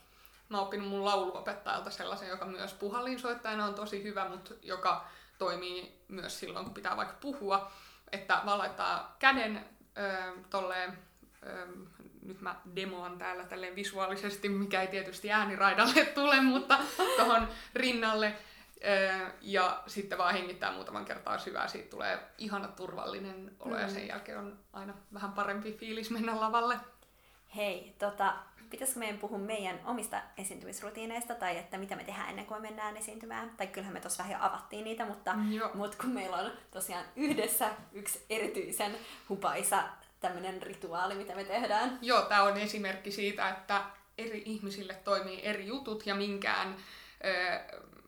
S2: Mä oon oppinut mun lauluopettajalta sellaisen, joka myös puhallinsoittajana on tosi hyvä, mutta joka toimii myös silloin, kun pitää vaikka puhua, että vaan laittaa käden ö, tolleen, ö, nyt mä demoan täällä tälleen visuaalisesti, mikä ei tietysti ääniraidalle tule, mutta tuohon rinnalle, ja sitten vaan hengittää muutaman kertaa syvää, siitä tulee ihana turvallinen olo, mm. ja sen jälkeen on aina vähän parempi fiilis mennä lavalle.
S1: Hei, tota, pitäisikö meidän puhua meidän omista esiintymisrutiineista tai että mitä me tehdään ennen kuin me mennään esiintymään. Tai kyllähän me tuossa vähän jo avattiin niitä, mutta, mutta kun meillä on tosiaan yhdessä yksi erityisen hupaisa tämmöinen rituaali, mitä me tehdään.
S2: Joo, tämä on esimerkki siitä, että eri ihmisille toimii eri jutut ja minkään, ö,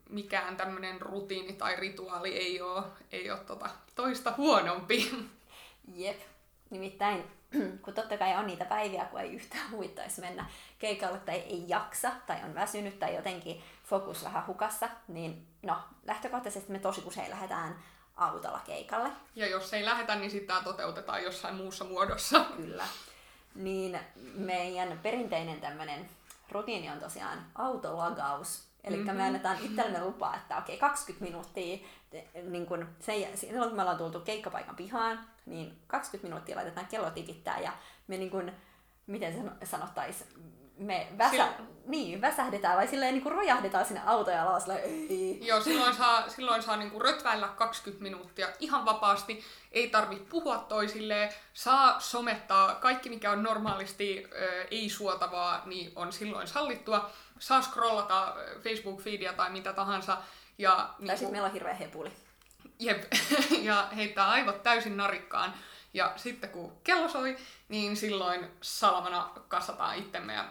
S2: mikään tämmöinen rutiini tai rituaali ei ole, ei ole tota toista huonompi.
S1: Jep, nimittäin kun totta kai on niitä päiviä, kun ei yhtään huittaisi mennä keikalle tai ei jaksa tai on väsynyt tai jotenkin fokus vähän hukassa, niin no, lähtökohtaisesti me tosi usein lähdetään autolla keikalle.
S2: Ja jos ei lähetä, niin tämä toteutetaan jossain muussa muodossa.
S1: Kyllä. Niin meidän perinteinen tämmöinen rutiini on tosiaan autolagaus. Eli mm-hmm. me annetaan itsellemme lupaa, että okei, 20 minuuttia, niin kun sen, silloin kun me ollaan tultu keikkapaikan pihaan, niin 20 minuuttia laitetaan kello tikittää ja me niin kun, miten se sanottaisi, me väsä, Sil... niin, väsähdetään vai silleen niin kuin rojahdetaan sinne autoja alas. Ei.
S2: Joo, silloin saa, silloin saa niin kuin rötväillä 20 minuuttia ihan vapaasti. Ei tarvi puhua toisilleen. Saa somettaa. Kaikki, mikä on normaalisti ö, ei-suotavaa, niin on silloin sallittua. Saa scrollata Facebook-feedia tai mitä tahansa. Ja, tai
S1: niin sitten meillä on hirveä hepuli.
S2: Jep, ja heittää aivot täysin narikkaan. Ja sitten kun kello soi, niin silloin salamana kassataan itsemme ja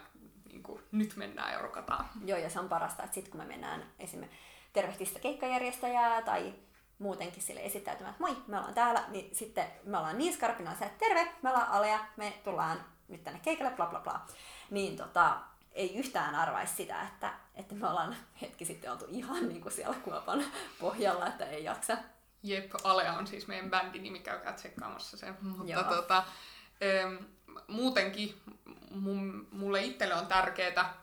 S2: niin kuin, nyt mennään ja rokataan.
S1: Joo, ja se on parasta, että sitten kun me mennään esimerkiksi tervehtistä keikkajärjestäjää tai muutenkin sille esittäytymään, että moi, me ollaan täällä, niin sitten me ollaan niin skarpina, että terve, me ollaan Alea, me tullaan nyt tänne keikalle, bla bla bla. Niin tota, ei yhtään arvaisi sitä, että, että me ollaan hetki sitten oltu ihan niin kuin siellä kuopan pohjalla, että ei jaksa.
S2: Jep, Alea on siis meidän bändinimi, käykää tsekkaamassa sen. Mutta
S1: Joo.
S2: tota, ähm, muutenkin mun, mulle itselle on tärkeää,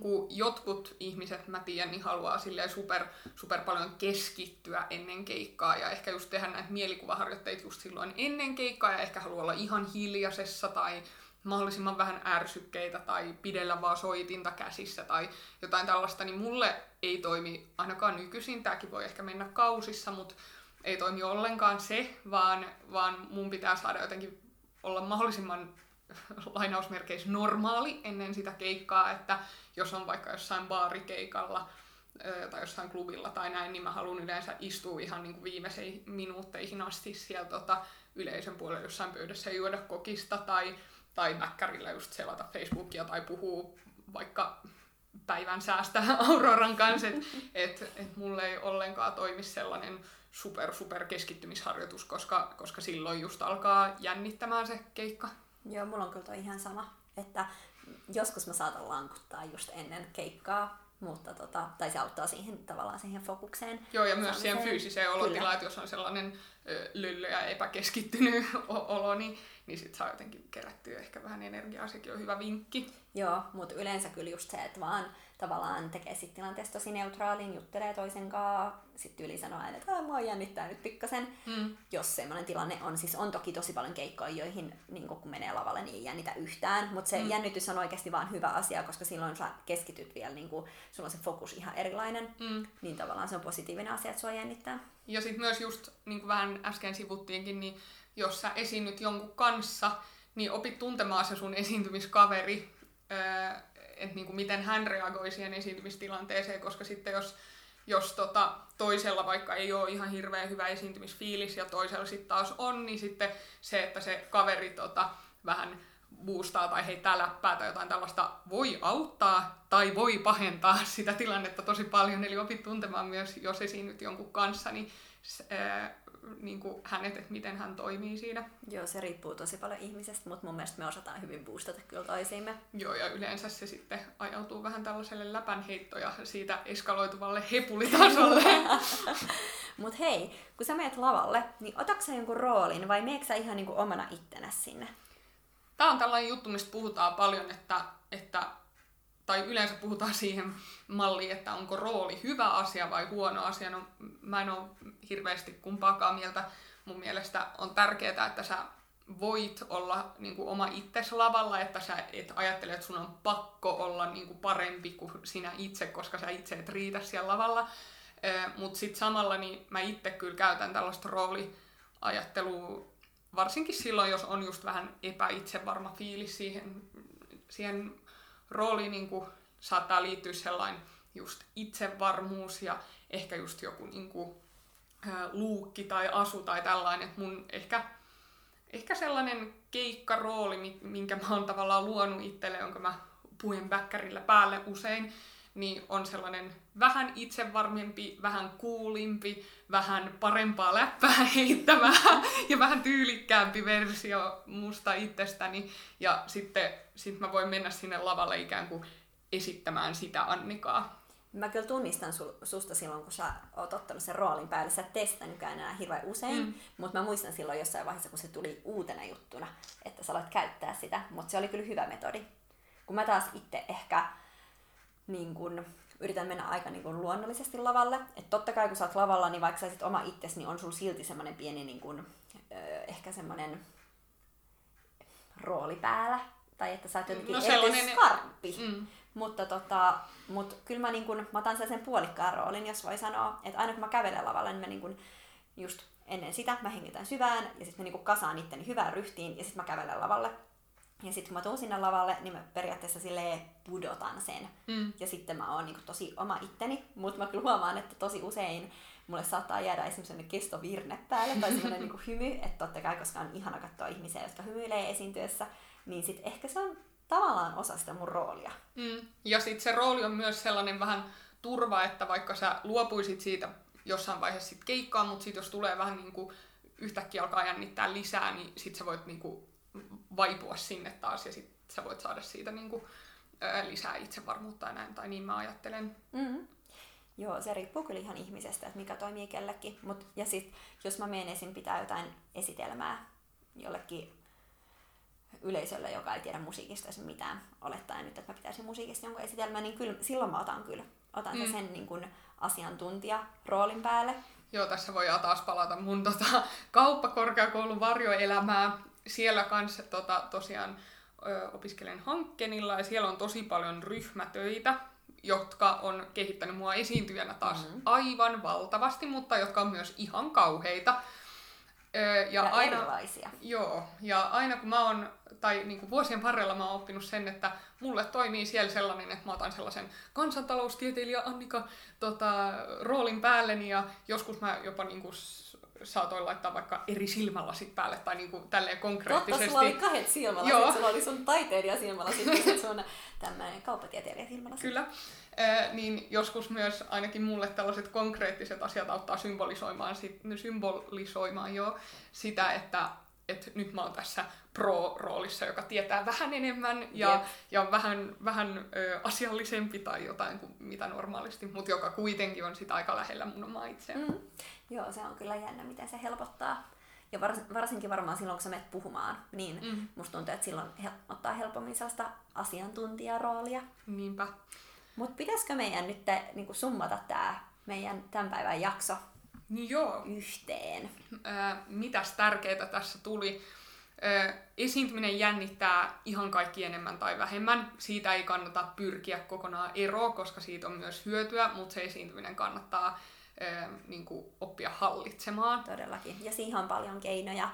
S2: kun jotkut ihmiset, mä tiedän, niin haluaa silleen super, super paljon keskittyä ennen keikkaa ja ehkä just tehdä näitä mielikuvaharjoitteita just silloin ennen keikkaa ja ehkä haluaa olla ihan hiljaisessa tai mahdollisimman vähän ärsykkeitä tai pidellä vaan soitinta käsissä tai jotain tällaista, niin mulle ei toimi ainakaan nykyisin, tämäkin voi ehkä mennä kausissa, mutta ei toimi ollenkaan se, vaan, vaan mun pitää saada jotenkin olla mahdollisimman lainausmerkeissä normaali ennen sitä keikkaa, että jos on vaikka jossain baarikeikalla tai jossain klubilla tai näin, niin mä haluan yleensä istua ihan niin kuin viimeisiin minuutteihin asti siellä tota, yleisön puolella jossain pöydässä ja juoda kokista tai, tai mäkkärillä just selata Facebookia tai puhuu vaikka päivän säästä Auroran kanssa, että et, et mulle ei ollenkaan toimi sellainen super, super keskittymisharjoitus, koska, koska silloin just alkaa jännittämään se keikka.
S1: Joo, mulla on kyllä toi ihan sama, että joskus mä saatan lankuttaa just ennen keikkaa, mutta tota, tai se auttaa siihen tavallaan siihen fokukseen.
S2: Joo, ja myös siihen fyysiseen olotilaan, että jos on sellainen ö, löllö ja epäkeskittynyt olo, niin, niin sit saa jotenkin kerättyä ehkä vähän energiaa, sekin on hyvä vinkki.
S1: Joo, mutta yleensä kyllä just se, että vaan tavallaan tekee sit tilanteesta tosi neutraalin, juttelee toisen kanssa, sitten yli sanoo aina, että "Aa, mua jännittää nyt pikkasen.
S2: Mm.
S1: Jos semmoinen tilanne on, siis on toki tosi paljon keikkoja, joihin niin kun menee lavalle, niin ei jännitä yhtään, mutta se
S2: mm.
S1: jännitys on oikeasti vaan hyvä asia, koska silloin sä keskityt vielä, niin kun, sulla on se fokus ihan erilainen,
S2: Mm.
S1: niin tavallaan se on positiivinen asia, että sua jännittää.
S2: Ja sitten myös just, niin kuin vähän äsken sivuttiinkin, niin jos sä esiinnyt jonkun kanssa, niin opit tuntemaan se sun esiintymiskaveri, että niin kuin miten hän reagoi siihen esiintymistilanteeseen, koska sitten jos, jos tota, toisella vaikka ei ole ihan hirveän hyvä esiintymisfiilis ja toisella sitten taas on, niin sitten se, että se kaveri tota, vähän boostaa tai heittää läppää tai jotain tällaista voi auttaa tai voi pahentaa sitä tilannetta tosi paljon. Eli opit tuntemaan myös, jos esiinnyt jonkun kanssa, niin, s- ää, niin kuin hänet, että miten hän toimii siinä.
S1: Joo, se riippuu tosi paljon ihmisestä, mutta mun mielestä me osataan hyvin boostata kyllä toisiimme.
S2: Joo, ja yleensä se sitten ajautuu vähän tällaiselle läpänheitto ja siitä eskaloituvalle hepulitasolle.
S1: Mut hei, kun sä meet lavalle, niin otatko sä jonkun roolin vai meekö sä ihan niinku omana ittenä sinne?
S2: Tämä on tällainen juttu, mistä puhutaan paljon, että, että tai yleensä puhutaan siihen malliin, että onko rooli hyvä asia vai huono asia. No, mä en ole hirveästi kumpaakaan mieltä. Mun mielestä on tärkeää, että sä voit olla niin kuin oma itsesi lavalla, että sä et ajattele, että sun on pakko olla niin kuin parempi kuin sinä itse, koska sä itse et riitä siellä lavalla. Mutta sitten samalla niin mä itse kyllä käytän tällaista rooliajattelua, varsinkin silloin, jos on just vähän epäitsevarma fiilis siihen, siihen rooliin, niin kuin saattaa liittyä sellainen just itsevarmuus ja ehkä just joku niin kuin, luukki tai asu tai tällainen, mun ehkä, ehkä sellainen keikkarooli, mi- minkä mä oon tavallaan luonut itselle, jonka mä puen bäkkärillä päälle usein, niin on sellainen vähän itsevarmempi, vähän kuulimpi, vähän parempaa läppää heittävä ja vähän tyylikkäämpi versio musta itsestäni. Ja sitten sit mä voin mennä sinne lavalle ikään kuin esittämään sitä Annikaa.
S1: Mä kyllä tunnistan sul, susta silloin, kun sä oot ottanut sen roolin päälle. Sä et nykyään enää hirveän usein,
S2: mm.
S1: mutta mä muistan silloin jossain vaiheessa, kun se tuli uutena juttuna, että sä aloit käyttää sitä. Mutta se oli kyllä hyvä metodi. Kun mä taas itse ehkä niin kun, yritän mennä aika niin kun, luonnollisesti lavalle. Että totta kai kun sä oot lavalla, niin vaikka sä sit oma itsesi, niin on sulla silti semmoinen pieni niin kun, ö, ehkä semmoinen rooli päällä. Tai että sä oot jotenkin
S2: No
S1: no
S2: sellainen-
S1: skarppi.
S2: Mm.
S1: Mutta tota, mut kyllä mä, niin kun, mä otan sen puolikkaan roolin, jos voi sanoa. Että aina kun mä kävelen lavalla, niin mä niin kun, just ennen sitä mä hengitän syvään ja sitten mä niin kun kasaan itteni hyvään ryhtiin ja sitten mä kävelen lavalle. Ja sitten kun mä tuun sinne lavalle, niin mä periaatteessa silleen pudotan sen.
S2: Mm.
S1: Ja sitten mä oon niin tosi oma itteni, mutta mä kyllä huomaan, että tosi usein mulle saattaa jäädä esimerkiksi sellainen kestovirne päälle tai sellainen niin hymy, että totta kai, koska on ihana katsoa ihmisiä, jotka hymyilee esiintyessä, niin sitten ehkä se on tavallaan osa sitä mun roolia.
S2: Mm. Ja sitten se rooli on myös sellainen vähän turva, että vaikka sä luopuisit siitä jossain vaiheessa sit keikkaa, mutta sitten jos tulee vähän niin kuin yhtäkkiä alkaa jännittää lisää, niin sit sä voit niin kuin vaipua sinne taas ja sit sä voit saada siitä niin kuin, ää, lisää itsevarmuutta ja näin, tai niin mä ajattelen.
S1: Mm-hmm. Joo, se riippuu kyllä ihan ihmisestä, että mikä toimii kellekin. Mut, ja sit, jos mä menen esim. pitää jotain esitelmää jollekin yleisölle, joka ei tiedä musiikista esim. mitään, olettaen nyt, että mä pitäisin musiikista jonkun esitelmää, niin kyllä, silloin mä otan kyllä otan mm. sen niin kuin asiantuntija roolin päälle.
S2: Joo, tässä voi taas palata mun tota, kauppakorkeakoulun varjoelämää. Siellä kanssa tota, tosiaan ö, opiskelen hankkenilla ja siellä on tosi paljon ryhmätöitä, jotka on kehittänyt mua esiintyjänä taas mm-hmm. aivan valtavasti, mutta jotka on myös ihan kauheita.
S1: Ö, ja, ja aina, erilaisia.
S2: Joo, ja aina kun mä oon, tai niin kuin vuosien varrella mä oon oppinut sen, että mulle toimii siellä sellainen, että mä otan sellaisen kansantaloustieteilijä Annika tota, roolin päälleni ja joskus mä jopa niin kuin, saatoin laittaa vaikka eri silmälasit päälle tai niin kuin, tälleen konkreettisesti.
S1: Totta, sulla oli kahdet silmälasit, Joo. sulla oli sun taiteilija silmälasit ja sun tämmöinen kauppatieteilijä silmälasit.
S2: Kyllä. Äh, niin joskus myös ainakin mulle tällaiset konkreettiset asiat auttaa symbolisoimaan, sit, symbolisoimaan jo sitä, että et nyt mä oon tässä pro-roolissa, joka tietää vähän enemmän ja, yep. ja vähän, vähän ö, asiallisempi tai jotain kuin mitä normaalisti, mutta joka kuitenkin on sitä aika lähellä mun omaa itseä. Mm.
S1: Joo, se on kyllä jännä, miten se helpottaa. Ja vars, varsinkin varmaan silloin, kun sä menet puhumaan, niin mm. musta tuntuu, että silloin he, ottaa helpommin sellaista asiantuntijaroolia.
S2: Niinpä.
S1: Mutta pitäisikö meidän nyt niin summata tämä meidän tämän päivän jakso
S2: joo.
S1: yhteen?
S2: Ää, mitäs tärkeää tässä tuli? esiintyminen jännittää ihan kaikki enemmän tai vähemmän. Siitä ei kannata pyrkiä kokonaan eroon, koska siitä on myös hyötyä, mutta se esiintyminen kannattaa niin kuin oppia hallitsemaan.
S1: Todellakin. Ja siihen on paljon keinoja.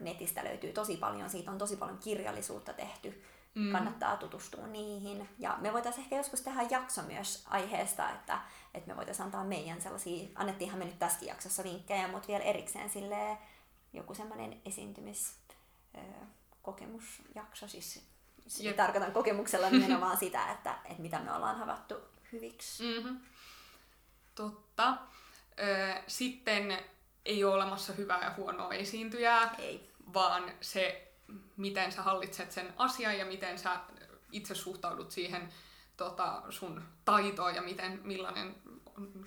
S1: Netistä löytyy tosi paljon, siitä on tosi paljon kirjallisuutta tehty. Mm. Kannattaa tutustua niihin. Ja me voitaisiin ehkä joskus tehdä jakso myös aiheesta, että, että me voitaisiin antaa meidän sellaisia, annettiinhan me nyt tässäkin jaksossa vinkkejä, mutta vielä erikseen silleen, joku semmoinen esiintymis kokemusjakso, siis Jep. tarkoitan kokemuksella nimenomaan sitä, että, että mitä me ollaan havaittu hyviksi.
S2: Mm-hmm. Totta. Sitten ei ole olemassa hyvää ja huonoa esiintyjää,
S1: ei.
S2: vaan se, miten sä hallitset sen asian ja miten sä itse suhtaudut siihen tota, sun taitoon ja miten, millainen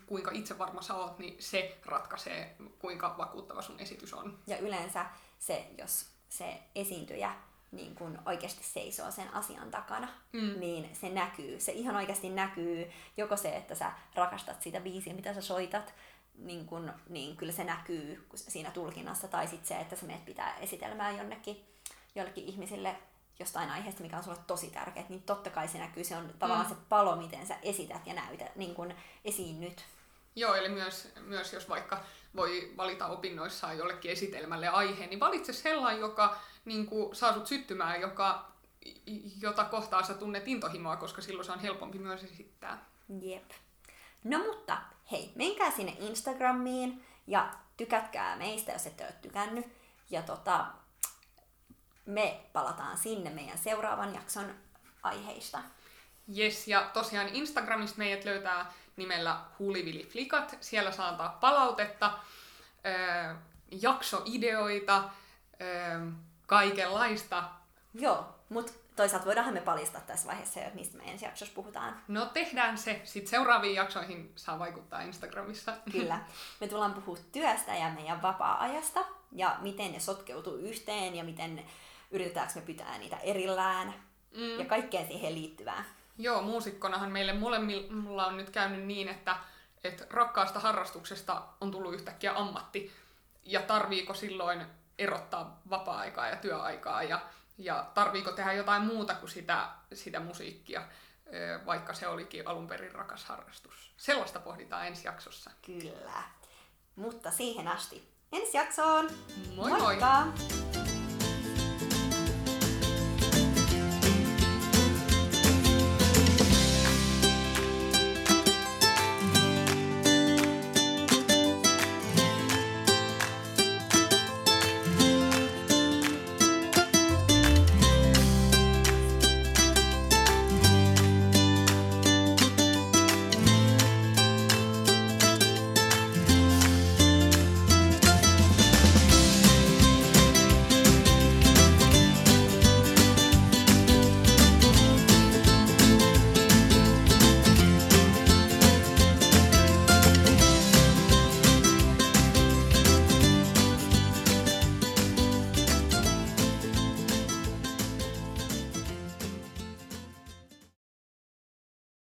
S2: kuinka itse varma sä oot, niin se ratkaisee, kuinka vakuuttava sun esitys on.
S1: Ja yleensä se, jos se esiintyjä niin kun oikeasti seisoo sen asian takana, mm. niin se näkyy. Se ihan oikeasti näkyy, joko se, että sä rakastat sitä biisiä, mitä sä soitat, niin, kun, niin kyllä se näkyy siinä tulkinnassa, tai sitten se, että sä meet pitää esitelmää jonnekin, jollekin ihmisille jostain aiheesta, mikä on sulle tosi tärkeä, niin totta kai se näkyy, se on tavallaan mm. se palo, miten sä esität ja näytät, niin kuin nyt.
S2: Joo, eli myös, myös jos vaikka voi valita opinnoissaan jollekin esitelmälle aiheen, niin valitse sellainen, joka niin kuin, saa sut syttymään, joka, jota kohtaa sä tunnet intohimoa, koska silloin se on helpompi myös esittää.
S1: Jep. No mutta hei, menkää sinne Instagramiin ja tykätkää meistä, jos ette ole tykännyt. Ja tota, me palataan sinne meidän seuraavan jakson aiheista.
S2: Yes, ja tosiaan Instagramista meidät löytää nimellä Hulivili-flikat. Siellä saa antaa palautetta, jaksoideoita, kaikenlaista.
S1: Joo, mutta toisaalta voidaanhan me paljastaa tässä vaiheessa jo, mistä me ensi jaksossa puhutaan.
S2: No tehdään se. Sitten seuraaviin jaksoihin saa vaikuttaa Instagramissa.
S1: Kyllä. Me tullaan puhua työstä ja meidän vapaa-ajasta ja miten ne sotkeutuu yhteen ja miten yritetäänkö me pitää niitä erillään mm. ja kaikkeen siihen liittyvää.
S2: Joo, muusikkonahan meille molemmilla on nyt käynyt niin, että, että rakkaasta harrastuksesta on tullut yhtäkkiä ammatti. Ja tarviiko silloin erottaa vapaa-aikaa ja työaikaa ja, ja tarviiko tehdä jotain muuta kuin sitä, sitä musiikkia, vaikka se olikin alun perin rakas harrastus. Sellaista pohditaan ensi jaksossa.
S1: Kyllä. Mutta siihen asti ensi jaksoon!
S2: Moi Moikka! moi!